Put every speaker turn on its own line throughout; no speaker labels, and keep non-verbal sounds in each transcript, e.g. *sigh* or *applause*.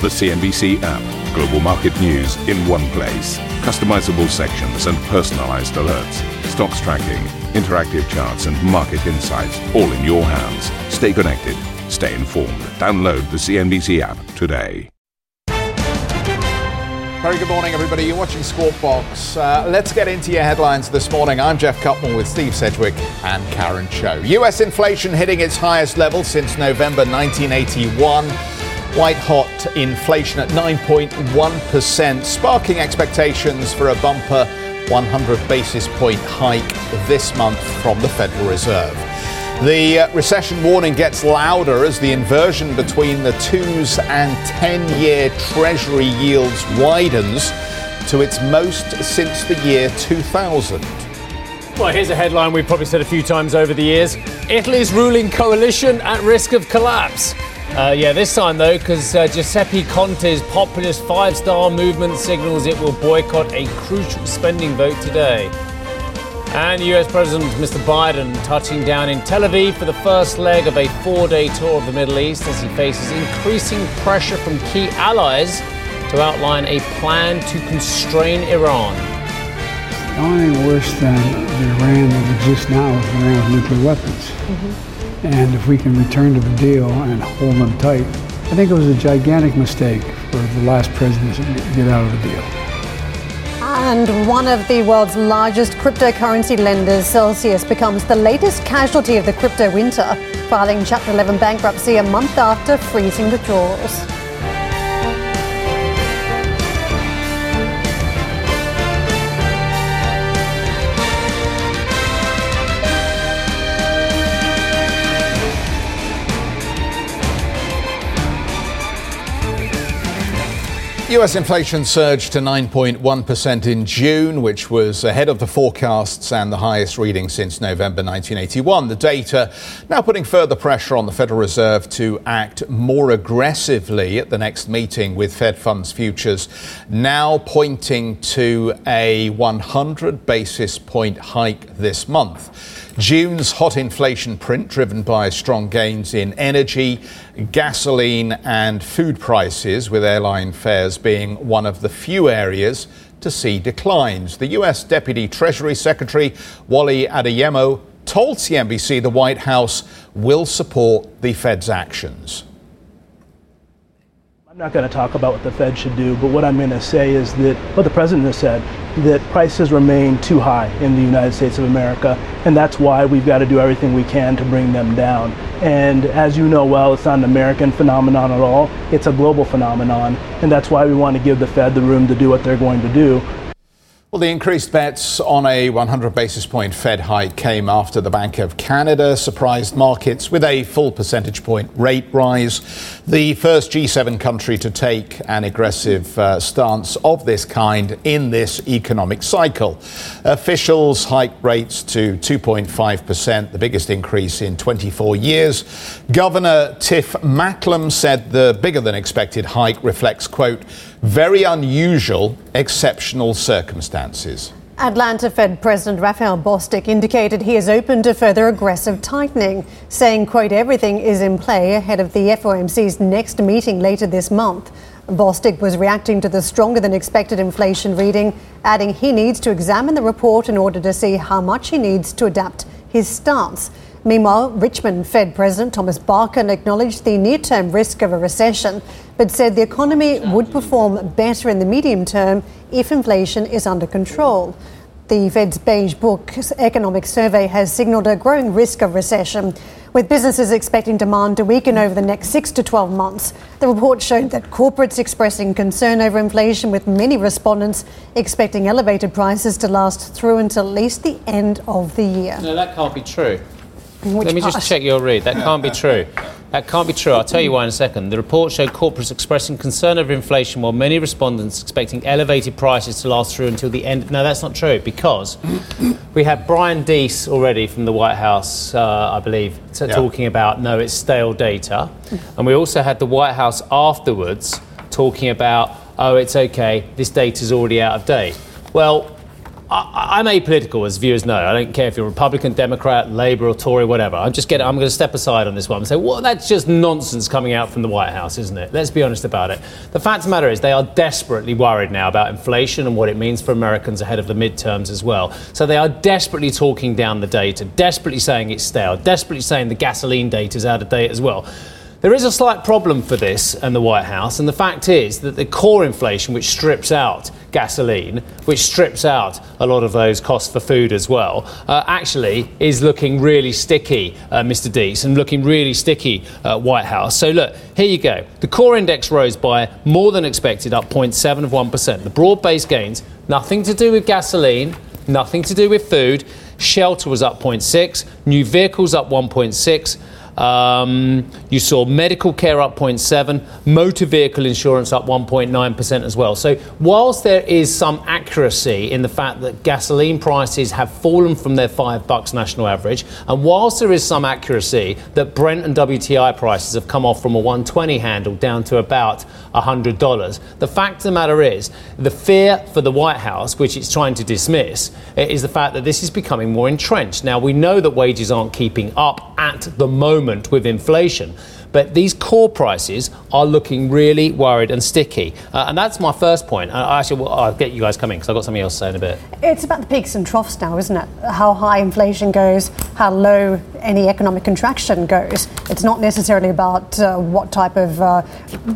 The CNBC app. Global market news in one place. Customizable sections and personalized alerts. Stocks tracking, interactive charts, and market insights all in your hands. Stay connected. Stay informed. Download the CNBC app today.
Very good morning, everybody. You're watching Squawk Box. Uh, let's get into your headlines this morning. I'm Geoff Cutmore with Steve Sedgwick and Karen Tso. U.S. inflation hitting its highest level since November 1981. White hot inflation at 9.1%, sparking expectations for a bumper 100 basis point hike this month from the Federal Reserve. The uh, recession warning gets louder as the inversion between the twos and 10 year Treasury yields widens to its most since the year 2000.
Well, here's a headline we've probably said a few times over the years Italy's ruling coalition at risk of collapse. Uh, yeah, this time though, because uh, Giuseppe Conte's populist five star movement signals it will boycott a crucial spending vote today. And US President Mr. Biden touching down in Tel Aviv for the first leg of a four day tour of the Middle East as he faces increasing pressure from key allies to outline a plan to constrain Iran.
The only thing worse than the Iran that exists now is Iran with nuclear weapons. Mm-hmm. And if we can return to the deal and hold them tight, I think it was a gigantic mistake for the last president to get out of the deal.
And one of the world's largest cryptocurrency lenders, Celsius, becomes the latest casualty of the crypto winter, filing Chapter 11 bankruptcy a month after freezing withdrawals.
US inflation surged to 9.1% in June, which was ahead of the forecasts and the highest reading since November 1981. The data now putting further pressure on the Federal Reserve to act more aggressively at the next meeting with Fed funds futures, now pointing to a 100 basis point hike this month. June's hot inflation print, driven by strong gains in energy, gasoline, and food prices, with airline fares being one of the few areas to see declines. The U.S. Deputy Treasury Secretary Wally Adeyemo told CNBC the White House will support the Fed's actions.
I'm not going to talk about what the Fed should do, but what I'm going to say is that what the president has said that prices remain too high in the United States of America, and that's why we've got to do everything we can to bring them down. And as you know well, it's not an American phenomenon at all, it's a global phenomenon, and that's why we want to give the Fed the room to do what they're going to do.
Well, the increased bets on a 100 basis point Fed hike came after the Bank of Canada surprised markets with a full percentage point rate rise. The first G7 country to take an aggressive uh, stance of this kind in this economic cycle. Officials hiked rates to 2.5%, the biggest increase in 24 years. Governor Tiff Macklem said the bigger than expected hike reflects, quote, very unusual, exceptional circumstances.
Atlanta Fed President Raphael Bostic indicated he is open to further aggressive tightening, saying, quote, everything is in play ahead of the FOMC's next meeting later this month. Bostic was reacting to the stronger than expected inflation reading, adding he needs to examine the report in order to see how much he needs to adapt his stance. Meanwhile, Richmond Fed President Thomas Barkin acknowledged the near term risk of a recession, but said the economy would perform better in the medium term if inflation is under control. The Fed's Beige Book economic survey has signalled a growing risk of recession, with businesses expecting demand to weaken over the next 6 to 12 months. The report showed that corporates expressing concern over inflation, with many respondents expecting elevated prices to last through until at least the end of the year.
No, that can't be true.
Which
Let me
part?
just check your read. That can't be true. That can't be true. I'll tell you why in a second. The report showed corporates expressing concern over inflation, while many respondents expecting elevated prices to last through until the end. No, that's not true because we had Brian Deese already from the White House, uh, I believe, t-
Yeah.
talking about no, it's stale data, and we also had the White House afterwards talking about oh, it's okay, this data's already out of date. Well, I, am apolitical, as viewers know. I don't care if you're Republican, Democrat, Labour, or Tory, whatever. I'm just getting, I'm going to step aside on this one and say, well, that's just nonsense coming out from the White House, isn't it? Let's be honest about it. The fact of the matter is, they are desperately worried now about inflation and what it means for Americans ahead of the midterms as well. So they are desperately talking down the data, desperately saying it's stale, desperately saying the gasoline data is out of date as well. There is a slight problem for this and the White House, and the fact is that the core inflation, which strips out gasoline, which strips out a lot of those costs for food as well, uh, actually is looking really sticky, uh, Mr. Deese, and looking really sticky, uh, White House. So look, here you go. The core index rose by more than expected, up 0.7 of 1%. The broad-based gains, nothing to do with gasoline, nothing to do with food. Shelter was up 0.6, new vehicles up 1.6. Um, you saw medical care up 0.7, motor vehicle insurance up 1.9% as well. So whilst there is some accuracy in the fact that gasoline prices have fallen from their five bucks national average, and whilst there is some accuracy that Brent and WTI prices have come off from a 120 handle down to about $100, the fact of the matter is the fear for the White House, which it's trying to dismiss, is the fact that this is becoming more entrenched. Now we know that wages aren't keeping up at the moment moment with inflation. But these core prices are looking really worried and sticky. Uh, and that's my first point. Uh, actually, well, I'll get you guys coming because I've got something else to say in a bit.
It's about the peaks and troughs now, isn't it? How high inflation goes, how low any economic contraction goes. It's not necessarily about uh, what type of uh,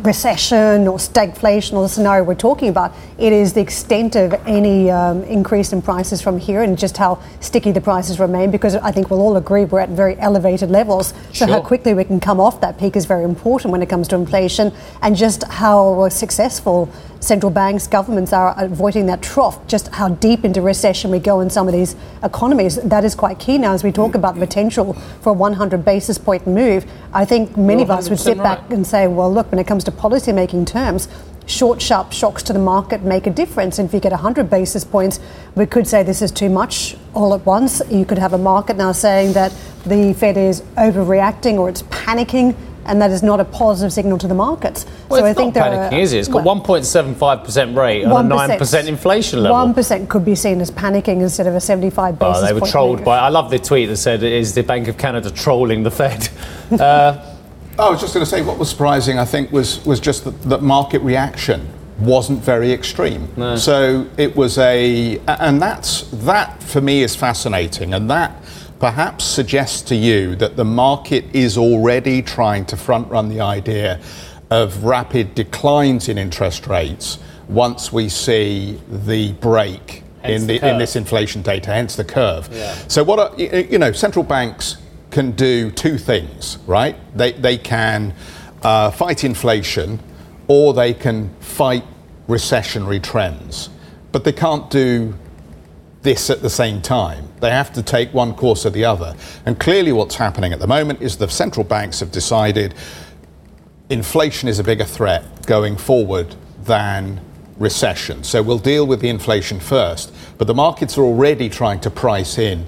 recession or stagflation or the scenario we're talking about. It is the extent of any um, increase in prices from here and just how sticky the prices remain because I think we'll all agree we're at very elevated levels. So, sure. how quickly we can come off that peak is very important when it comes to inflation and just how successful central banks, governments are avoiding that trough, just how deep into recession we go in some of these economies. That is quite key now as we talk about the potential for a 100 basis point move. I think many of us would sit back and say, well, look, when it comes to policy making terms, short, sharp shocks to the market make a difference. And if you get 100 basis points, we could say this is too much all at once. You could have a market now saying that the Fed is overreacting or it's panicking and that is not a positive signal to the markets.
Well, so I think not panicking, are, is it? It's got well, 1.75% rate on a 9% inflation level.
1% could be seen as panicking instead of a 75 basis
oh, they were trolled by. I love the tweet that said, "Is the Bank of Canada trolling the Fed?" *laughs*
uh, I was just going to say what was surprising. I think was was just that, that market reaction wasn't very extreme. No. So it was a, and that's that for me is fascinating, and that perhaps suggests to you that the market is already trying to front run the idea of rapid declines in interest rates once we see the break in, the, the in this inflation data, hence the curve. Yeah. So, what are, you know, central banks can do two things, right? They, they can uh, fight inflation or they can fight recessionary trends, but they can't do this at the same time. They have to take one course or the other. And clearly, what's happening at the moment is the central banks have decided inflation is a bigger threat going forward than recession. So we'll deal with the inflation first. But the markets are already trying to price in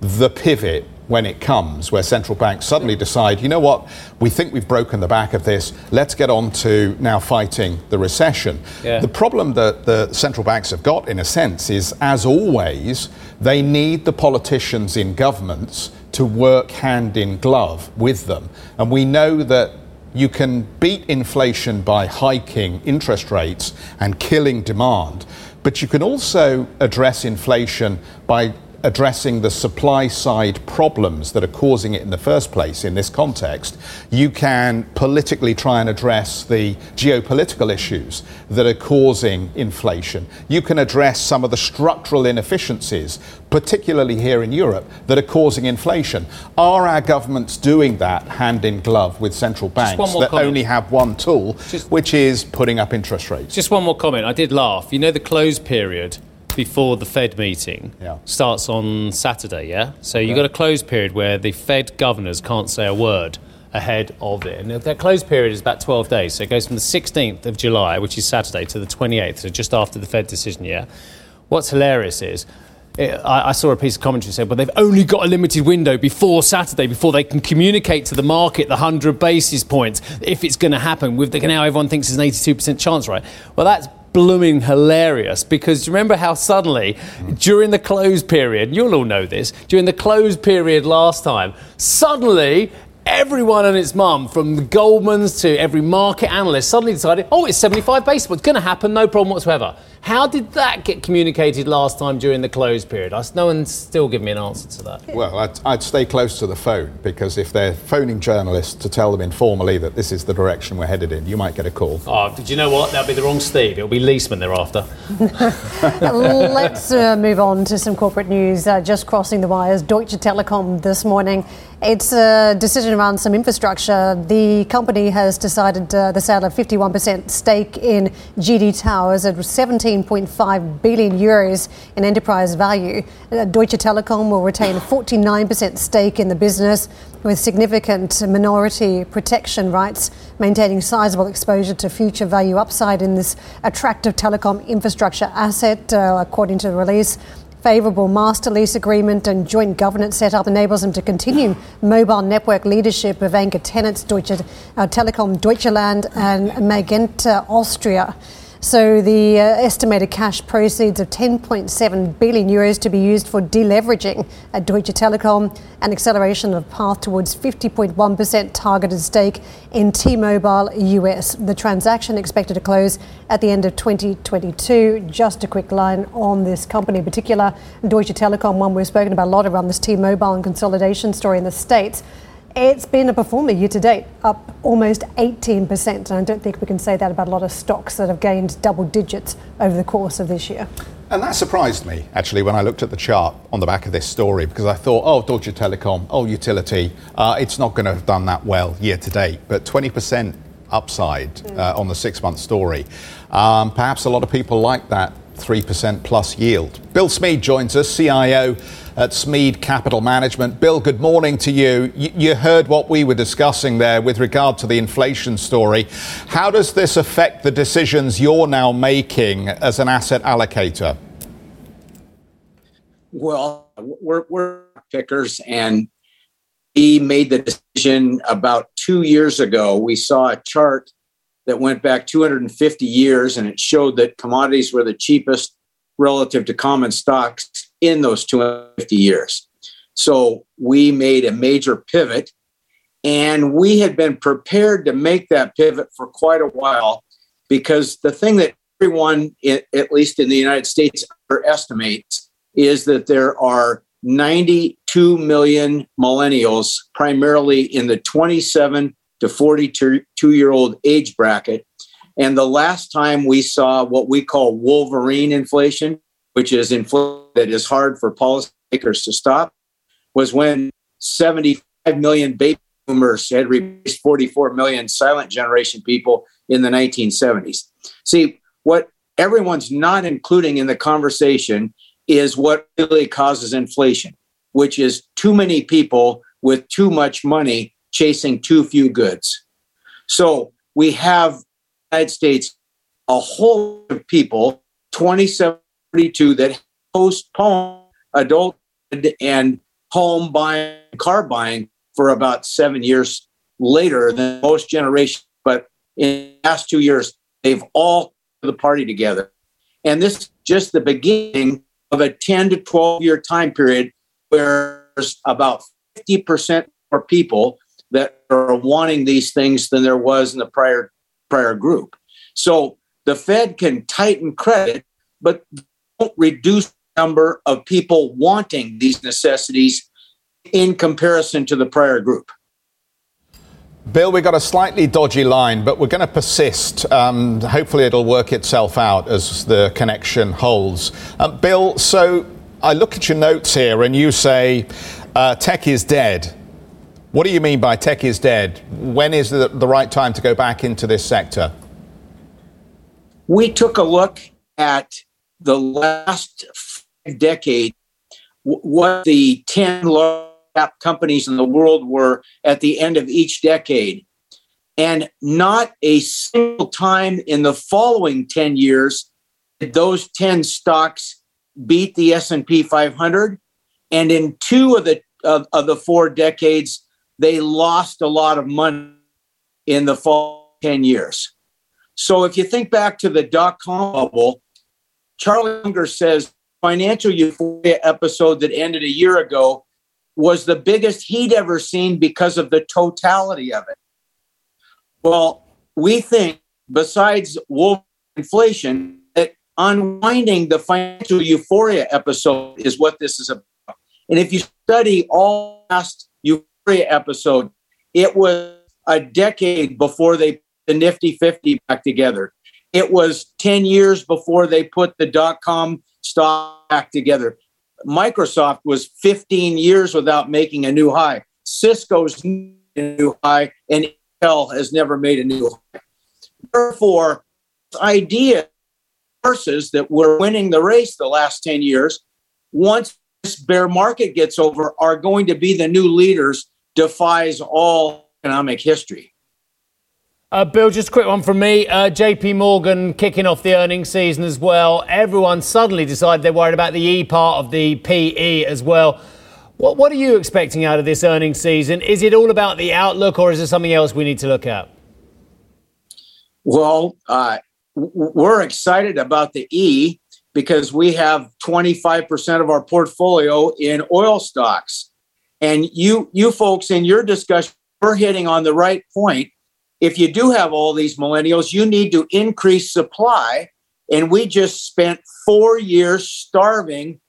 the pivot when it comes, where central banks suddenly decide, you know what, we think we've broken the back of this, let's get on to now fighting the recession. Yeah. The problem that the central banks have got, in a sense, is as always, they need the politicians in governments to work hand in glove with them. And we know that you can beat inflation by hiking interest rates and killing demand, but you can also address inflation by addressing the supply side problems that are causing it in the first place in this context, you can politically try and address the geopolitical issues that are causing inflation. You can address some of the structural inefficiencies, particularly here in Europe, that are causing inflation. Are our governments doing that hand in glove with central banks that comment. only have one tool, Just, which is putting up interest rates?
Just one more comment. I did laugh. You know, the close period before the Fed meeting yeah. starts on Saturday, yeah? So you've got a closed period where the Fed governors can't say a word ahead of it. And that closed period is about 12 days. So it goes from the 16th of July, which is Saturday, to the 28th, so just after the Fed decision, yeah? What's hilarious is I, saw a piece of commentary saying, well, they've only got a limited window before Saturday before they can communicate to the market the 100 basis points if it's going to happen. With the, now everyone thinks there's an 82% chance, right? Well, that's blooming hilarious because remember how suddenly during the close period, you'll all know this, during the close period last time, suddenly everyone and its mum, from the Goldmans to every market analyst, suddenly decided, oh, it's 75 basis points, going to happen, no problem whatsoever. How did that get communicated last time during the close period? I, no one's still given me an answer to that.
Well, I'd, I'd, stay close to the phone because if they're phoning journalists to tell them informally that this is the direction we're headed in, you might get a call.
Oh, did you know what? That'll be the wrong Steve. It'll be Liesman after. *laughs*
Let's uh, move on to some corporate news. Uh, just crossing the wires, Deutsche Telekom this morning it's a decision around some infrastructure. The company has decided uh, the sale of 51% stake in GD Towers at 17.5 billion euros in enterprise value. Uh, Deutsche Telekom will retain a 49% stake in the business with significant minority protection rights, maintaining sizable exposure to future value upside in this attractive telecom infrastructure asset, uh, according to the release favourable master lease agreement and joint governance setup enables them to continue mobile network leadership of anchor tenants Deutsche uh, Telekom Deutschland and Magenta Austria. So the uh, estimated cash proceeds of 10.7 billion euros to be used for deleveraging at Deutsche Telekom and acceleration of path towards 50.1% targeted stake in T-Mobile US. The transaction expected to close at the end of 2022. Just a quick line on this company in particular, Deutsche Telekom, one we've spoken about a lot around this T-Mobile and consolidation story in the States. It's been a performer year to date, up almost 18%. And I don't think we can say that about a lot of stocks that have gained double digits over the course of this year.
And that surprised me, actually, when I looked at the chart on the back of this story, because I thought, oh, Deutsche Telekom, oh, utility, uh, it's not going to have done that well year to date. But 20% upside mm. uh, on the six month story. Um, perhaps a lot of people like that 3% plus yield. Bill Smead joins us, CIO at Smead Capital Management. Bill, good morning to you. You heard what we were discussing there with regard to the inflation story. How does this affect the decisions you're now making as an asset allocator?
Well, we're, we're pickers, and we made the decision about two years ago. We saw a chart that went back 250 years, and it showed that commodities were the cheapest relative to common stocks in those 250 years. So we made a major pivot, and we had been prepared to make that pivot for quite a while because the thing that everyone, at least in the United States, underestimates is that there are 92 million millennials, primarily in the 27 to 42 year old age bracket. And the last time we saw what we call Wolverine inflation, which is inflation that is hard for policymakers to stop, was when 75 million baby boomers had replaced 44 million silent generation people in the 1970s. See, what everyone's not including in the conversation is what really causes inflation, which is too many people with too much money chasing too few goods. So we have United States a whole lot of people, 27 42 that postponed adult and home buying, car buying for about seven years later than most generations. But in the last two years, they've all the party together. And this is just the beginning of a 10 to 12 year time period where there's about 50% more people that are wanting these things than there was in the prior prior group. So the Fed can tighten credit, but reduce the number of people wanting these necessities in comparison to the prior group.
Bill, we got a slightly dodgy line, but we're going to persist. Um, hopefully, it'll work itself out as the connection holds. Um, Bill, so I look at your notes here and you say uh, tech is dead. What do you mean by tech is dead? When is the, the right time to go back into this sector?
We took a look at the last decade, what the 10 large companies in the world were at the end of each decade. And not a single time in the following 10 years did those 10 stocks beat the S&P 500. And in two of the, of, of the four decades, they lost a lot of money in the fall 10 years. So if you think back to the dot com bubble, Charlie says financial euphoria episode that ended a year ago was the biggest he'd ever seen because of the totality of it. Well, we think besides wolf inflation, that unwinding the financial euphoria episode is what this is about. And if you study all past euphoria episode, it was a decade before they put the Nifty 50 back together. It was 10 years before they put the dot com stock back together. Microsoft was 15 years without making a new high. Cisco's new high, and Intel has never made a new high. Therefore, idea horses that were winning the race the last 10 years, once this bear market gets over, are going to be the new leaders, defies all economic history.
Uh, Bill, just a quick one from me. Uh, JP Morgan kicking off the earnings season as well. Everyone suddenly decided they're worried about the E part of the PE as well. What, what are you expecting out of this earnings season? Is it all about the outlook or is there something else we need to look at?
Well, uh, we're excited about the E because we have 25% of our portfolio in oil stocks. And you, you folks in your discussion, we're hitting on the right point. If you do have all these millennials, you need to increase supply. And we just spent four years starving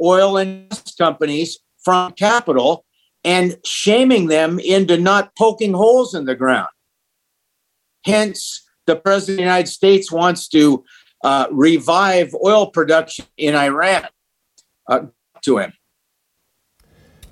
oil and gas companies from capital and shaming them into not poking holes in the ground. Hence, the president of the United States wants to uh, revive oil production in Iran. Uh, to him.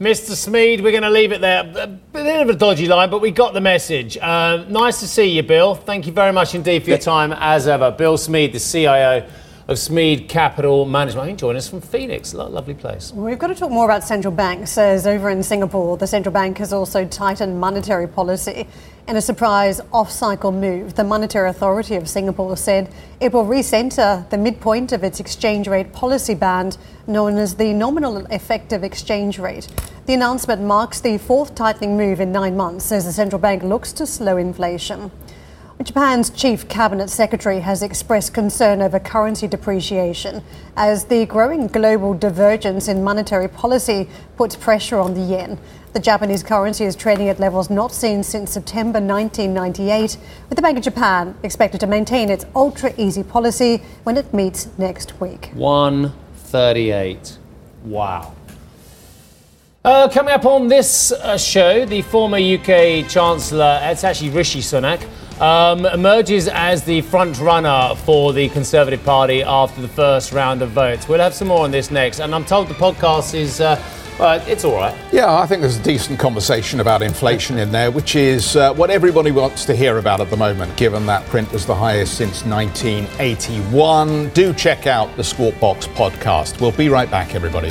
Mr. Smead, we're going to leave it there. A bit of a dodgy line, but we got the message. Uh, nice to see you, Bill. Thank you very much indeed for your time, as ever. Bill Smead, the CIO of Smead Capital Management. I think join us from Phoenix. Lovely place.
We've got to talk more about central banks, as over in Singapore, the central bank has also tightened monetary policy. In a surprise off cycle move, the Monetary Authority of Singapore said it will recenter the midpoint of its exchange rate policy band, known as the nominal effective exchange rate. The announcement marks the fourth tightening move in nine months as the central bank looks to slow inflation. Japan's chief cabinet secretary has expressed concern over currency depreciation as the growing global divergence in monetary policy puts pressure on the yen. The Japanese currency is trading at levels not seen since September 1998, with the Bank of Japan expected to maintain its ultra easy policy when it meets next week.
138. Wow. Uh, coming up on this uh, show, the former UK Chancellor, it's actually Rishi Sunak, um, emerges as the front runner for the Conservative Party after the first round of votes. We'll have some more on this next, and I'm told the podcast is. Uh, uh, it's all right.
Yeah, I think there's a decent conversation about inflation in there, which is uh, what everybody wants to hear about at the moment, given that print was the highest since 1981. Do check out the Squawk Box podcast. We'll be right back, everybody.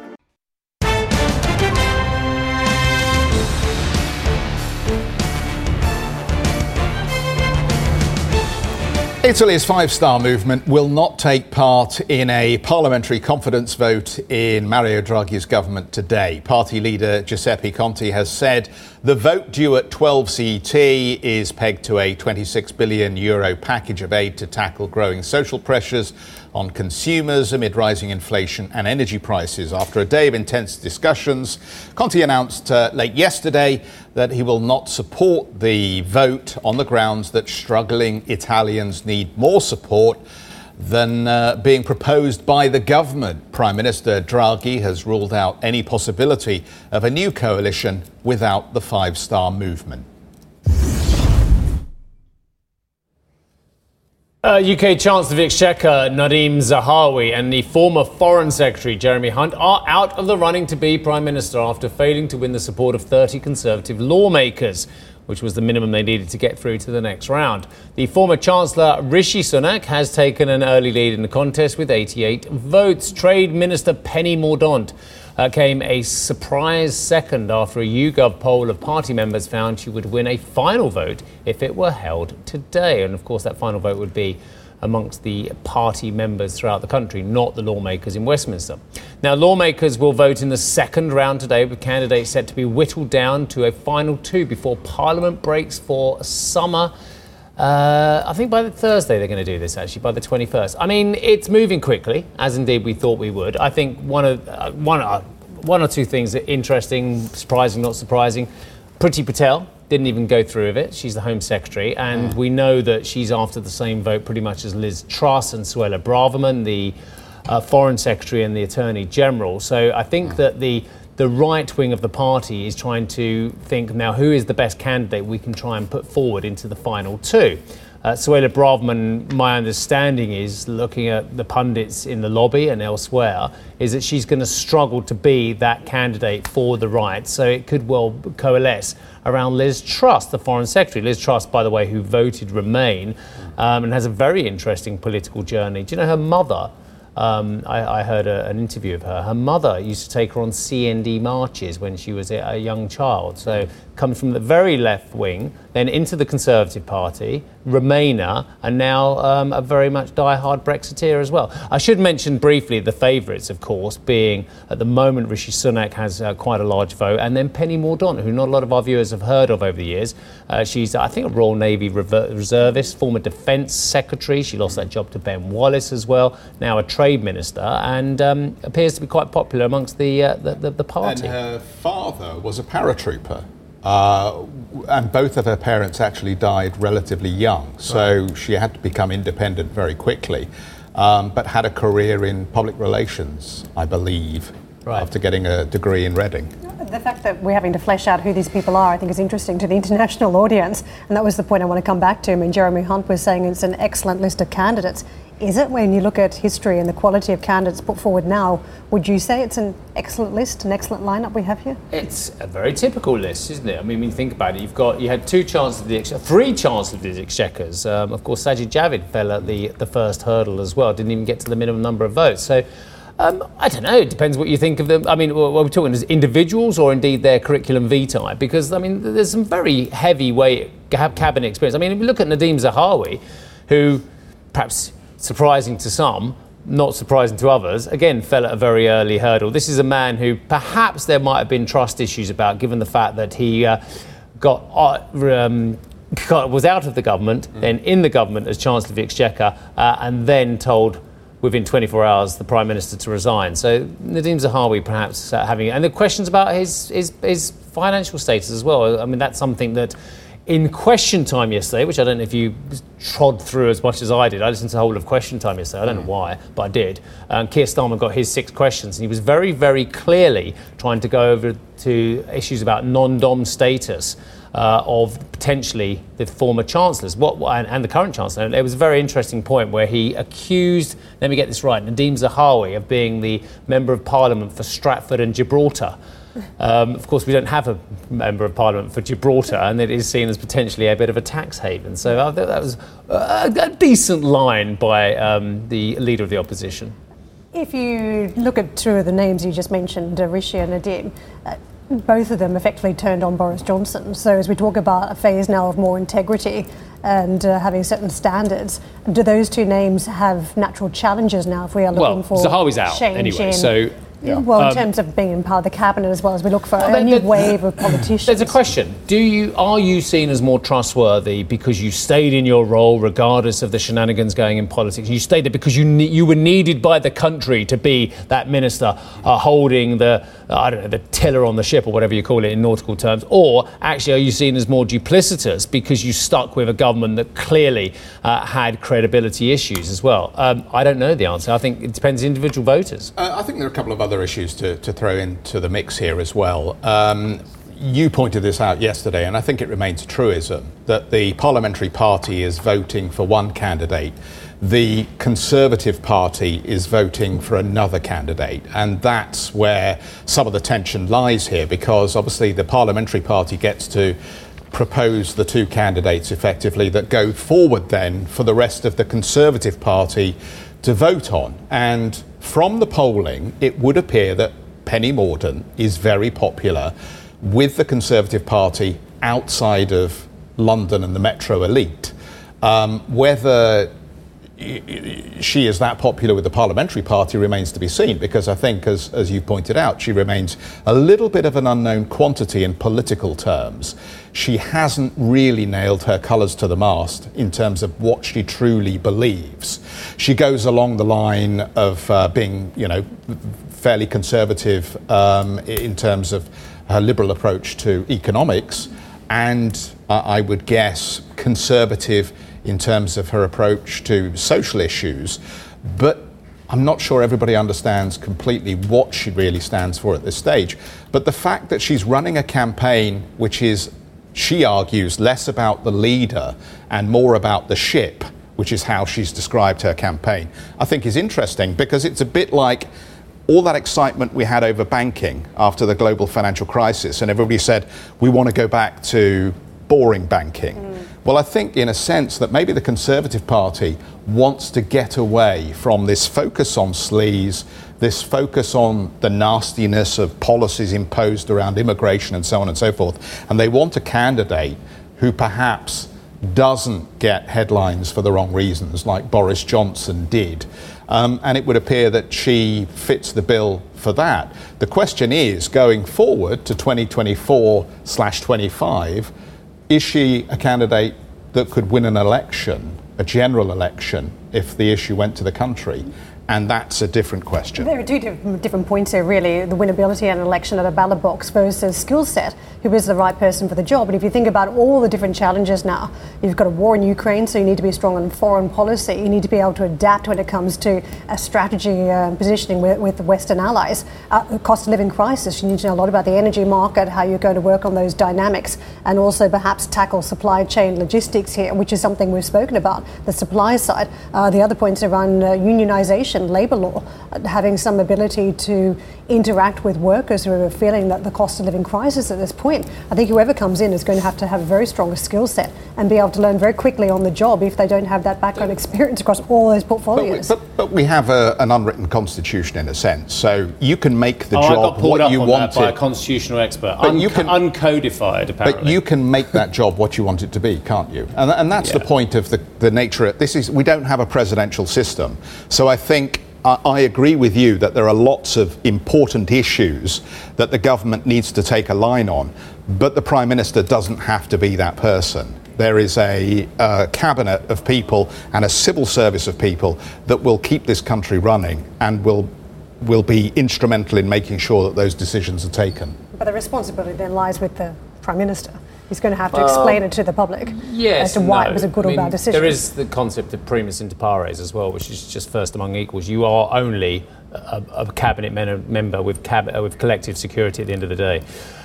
Italy's Five Star Movement will not take part in a parliamentary confidence vote in Mario Draghi's government today. Party leader Giuseppe Conte has said the vote due at 12 CET is pegged to a 26 billion euro package of aid to tackle growing social pressures on consumers amid rising inflation and energy prices. After a day of intense discussions, Conte announced uh, late yesterday that he will not support the vote on the grounds that struggling Italians need more support than uh, being proposed by the government. Prime Minister Draghi has ruled out any possibility of a new coalition without the Five Star Movement.
Uh, UK Chancellor of the Exchequer Nadhim Zahawi and the former Foreign Secretary Jeremy Hunt are out of the running to be Prime Minister after failing to win the support of 30 Conservative lawmakers. Which was the minimum they needed to get through to the next round. The former Chancellor Rishi Sunak has taken an early lead in the contest with 88 votes. Trade Minister Penny Mordaunt uh, came a surprise second after a YouGov poll of party members found she would win a final vote if it were held today. And of course, that final vote would be amongst the party members throughout the country, not the lawmakers in Westminster. Now, lawmakers will vote in the second round today, with candidates set to be whittled down to a final two before Parliament breaks for summer. Uh, I think by the Thursday they're going to do this. Actually, by the 21st. I mean, it's moving quickly, as indeed we thought we would. I think one of uh, one uh, one or two things are interesting, surprising, not surprising. Priti Patel didn't even go through with it. She's the Home Secretary, and we know that she's after the same vote pretty much as Liz Truss and Suella Braverman, the uh, Foreign Secretary and the Attorney General. So I think that the the right wing of the party is trying to think now who is the best candidate we can try and put forward into the final two. Uh, Suella Braverman, my understanding is, looking at the pundits in the lobby and elsewhere, is that she's going to struggle to be that candidate for the right. So it could well coalesce around Liz Truss, the Foreign Secretary. Liz Truss, by the way, who voted Remain um, and has a very interesting political journey. Do you know her mother? Um, I, I, heard a, an interview of her. Her mother used to take her on CND marches when she was a, a young child. So comes from the very left wing, then into the Conservative Party, Remainer, and now um, a very much die-hard Brexiteer as well. I should mention briefly the favourites, of course, being at the moment Rishi Sunak has uh, quite a large vote, and then Penny Mordaunt, who not a lot of our viewers have heard of over the years. Uh, she's, I think, a Royal Navy reservist, former Defence Secretary. She lost that job to Ben Wallace as well. Now a Trade Minister, and um, appears to be quite popular amongst the, uh, the, the, the party.
And her father was a paratrooper. Uh, and both of her parents actually died relatively young, so right. she had to become independent very quickly, um, but had a career in public relations, I believe, right. after getting a degree in Reading.
The fact that we're having to flesh out who these people are, I think, is interesting to the international *laughs* audience, and that was the point I want to come back to. I mean, Jeremy Hunt was saying it's an excellent list of candidates. Is it when you look at history and the quality of candidates put forward now? Would you say it's an excellent list, an excellent lineup we have here?
It's a very typical list, isn't it? I mean, when you think about it, you've got you had two chances of the three chances of the exchequers. Um, of course, Sajid Javid fell at the the first hurdle as well. Didn't even get to the minimum number of votes. So. Um, I don't know. It depends what you think of them. I mean, what we're talking as individuals or indeed their curriculum vitae, because I mean, there's some very heavyweight cabinet experience. I mean, if you look at Nadhim Zahawi, who perhaps surprising to some, not surprising to others, again fell at a very early hurdle. This is a man who perhaps there might have been trust issues about, given the fact that he uh, got. Uh, um, was out of the government, mm. then in the government as Chancellor of the Exchequer, uh, and then told within 24 hours the Prime Minister to resign. So Nadhim Zahawi perhaps uh, having, and the questions about his, his, his financial status as well. I mean, that's something that in question time yesterday, which I don't know if you trod through as much as I did. I listened to the whole of question time yesterday. I don't know hmm. why, but I did. Um, Keir Starmer got his six questions, and he was very, very clearly trying to go over to issues about non-dom status. Uh, of potentially the former chancellors what, and, and, the current chancellor. And it was a very interesting point where he accused, let me get this right, Nadhim Zahawi of being the member of parliament for Stratford and Gibraltar. Um, of course, we don't have a member of parliament for Gibraltar, and it is seen as potentially a bit of a tax haven. So I thought that was a, a decent line by um, the leader of the opposition.
If you look at two of the names you just mentioned, uh, Rishi and Nadhim, uh, both of them effectively turned on Boris Johnson. So as we talk about a phase now of more integrity and uh, having certain standards, do those two names have natural challenges now if we are looking for
well,
for
Zahawi's out anyway, so
yeah. Well, in um, terms of being in part of the cabinet as well as we look for well, a new wave of politicians.
There's a question: Do you are you seen as more trustworthy because you stayed in your role regardless of the shenanigans going in politics? You stayed there because you ne- you were needed by the country to be that minister uh, holding the I don't know the tiller on the ship or whatever you call it in nautical terms, or actually are you seen as more duplicitous because you stuck with a government that clearly uh, had credibility issues as well? Um, I don't know the answer. I think it depends on individual voters.
Uh, I think there are a couple of other other issues to, to throw into the mix here as well. Um, you pointed this out yesterday, and I think it remains a truism that the parliamentary party is voting for one candidate. The Conservative Party is voting for another candidate. And that's where some of the tension lies here, because obviously the parliamentary party gets to propose the two candidates effectively that go forward then for the rest of the Conservative Party to vote on. And from the polling, it would appear that Penny Mordaunt is very popular with the Conservative Party outside of London and the metro elite. Um, whether she is that popular with the parliamentary party remains to be seen because I think, as, as you pointed out, she remains a little bit of an unknown quantity in political terms. She hasn't really nailed her colours to the mast in terms of what she truly believes. She goes along the line of uh, being, you know, fairly conservative um, in terms of her liberal approach to economics, and uh, I would guess conservative in terms of her approach to social issues, but I'm not sure everybody understands completely what she really stands for at this stage. But the fact that she's running a campaign which is, she argues, less about the leader and more about the ship, which is how she's described her campaign, I think is interesting because it's a bit like all that excitement we had over banking after the global financial crisis, and everybody said, we want to go back to boring banking. Mm. Well, I think, in a sense, that maybe the Conservative Party wants to get away from this focus on sleaze, this focus on the nastiness of policies imposed around immigration and so on and so forth. And they want a candidate who perhaps doesn't get headlines for the wrong reasons, like Boris Johnson did. Um, and it would appear that she fits the bill for that. The question is, going forward to 2024 slash 25, is she a candidate that could win an election, a general election, if the issue went to the country? And that's a different question.
There are two different points here, really. The winnability in an election at a ballot box versus skill set. Who is the right person for the job? And if you think about all the different challenges now, you've got a war in Ukraine, so you need to be strong on foreign policy. You need to be able to adapt when it comes to a strategy uh, positioning with, with Western allies. Uh, cost of living crisis, you need to know a lot about the energy market, how you're going to work on those dynamics, and also perhaps tackle supply chain logistics here, which is something we've spoken about, the supply side. Uh, the other points around uh, unionization labour law, having some ability to interact with workers who are feeling that the cost of living crisis at this point. I think whoever comes in is going to have to have a very strong skill set and be able to learn very quickly on the job if they don't have that background experience across all those portfolios.
But we, but, but we have a, an unwritten constitution in a sense, so you can make the
oh,
job what you want
by a constitutional expert,
but you can
uncodified apparently.
But you can make that job what you want it to be, can't you? And, and that's yeah. the point of the, the nature. Of, this is we don't have a presidential system, so I think I agree with you that there are lots of important issues that the government needs to take a line on, but the Prime Minister doesn't have to be that person. There is a, a cabinet of people and a civil service of people that will keep this country running and will, will be instrumental in making sure that those decisions are taken.
But the responsibility then lies with the Prime Minister. He's going to have to explain it to the public
yes,
as to why
no.
it was a good
I mean,
or bad decision.
There is the concept of primus inter pares as well, which is just first among equals. You are only a, a cabinet member with, cab- uh, with collective security at the end of the day.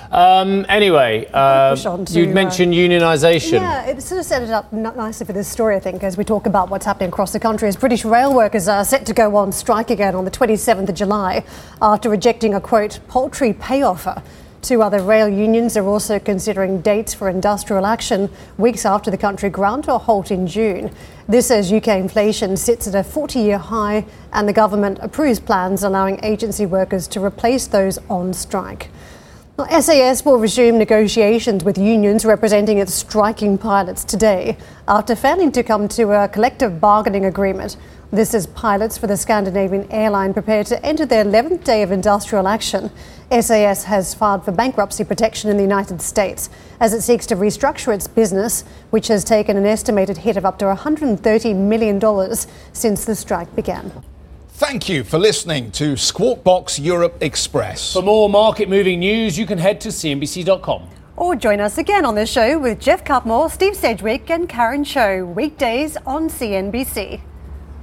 Um, anyway, uh, to, you'd mentioned uh, unionisation.
Yeah, it sort of set it up nicely for this story, I think, as we talk about what's happening across the country. As British rail workers are set to go on strike again on the 27th of July after rejecting a quote paltry pay offer Two other rail unions are also considering dates for industrial action weeks after the country ground a halt in June. This as UK inflation sits at a 40 year high and the government approves plans allowing agency workers to replace those on strike. Well, SAS will resume negotiations with unions representing its striking pilots today after failing to come to a collective bargaining agreement. This is pilots for the Scandinavian airline prepared to enter their 11th day of industrial action. SAS has filed for bankruptcy protection in the United States as it seeks to restructure its business, which has taken an estimated hit of up to $130 million since the strike began.
Thank you for listening to Squawk Box Europe Express.
For more market moving news, you can head to CNBC.com.
Or join us again on the show with Geoff Cutmore, Steve Sedgwick, and Karen Tso, weekdays on CNBC.